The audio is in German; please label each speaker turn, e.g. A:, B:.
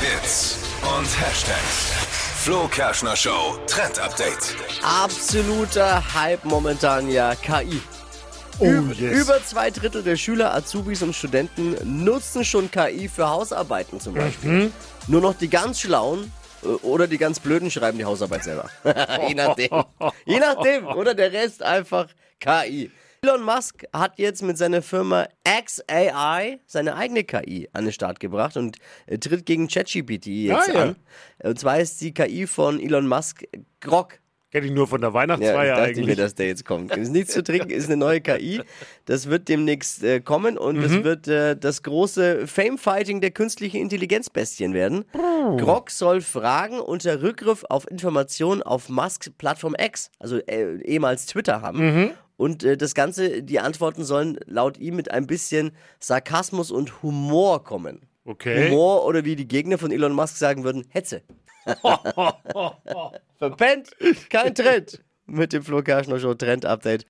A: Hits und Hashtags. Flo Kerschner Show Trend Update.
B: Absoluter Hype momentan ja KI.
C: Oh, yes.
B: Über zwei Drittel der Schüler, Azubis und Studenten nutzen schon KI für Hausarbeiten zum Beispiel.
C: Mhm.
B: Nur noch die ganz Schlauen äh, oder die ganz Blöden schreiben die Hausarbeit selber. Je nachdem. Je nachdem. Oder der Rest einfach KI. Elon Musk hat jetzt mit seiner Firma XAI seine eigene KI an den Start gebracht und äh, tritt gegen ChatGPT jetzt
C: Ah, ja.
B: an. Und zwar ist die KI von Elon Musk Grok.
C: Kenne ich nur von der
B: Ja,
C: Weihnachtsfeier
B: dachte ich mir,
C: eigentlich.
B: dass der jetzt kommt. Ist nichts zu trinken, ist eine neue KI. Das wird demnächst äh, kommen und das wird äh, das große Fame-Fighting der künstlichen Intelligenzbestien werden. Grok soll Fragen unter Rückgriff auf Informationen auf Musks Plattform X, also äh, ehemals Twitter, haben. Und äh, das Ganze, die Antworten sollen laut ihm mit ein bisschen Sarkasmus und Humor kommen.
C: Okay.
B: Humor oder wie die Gegner von Elon Musk sagen würden, Hetze. Verpennt, kein Trend. Mit dem Flo Kerschner Show Trend Update.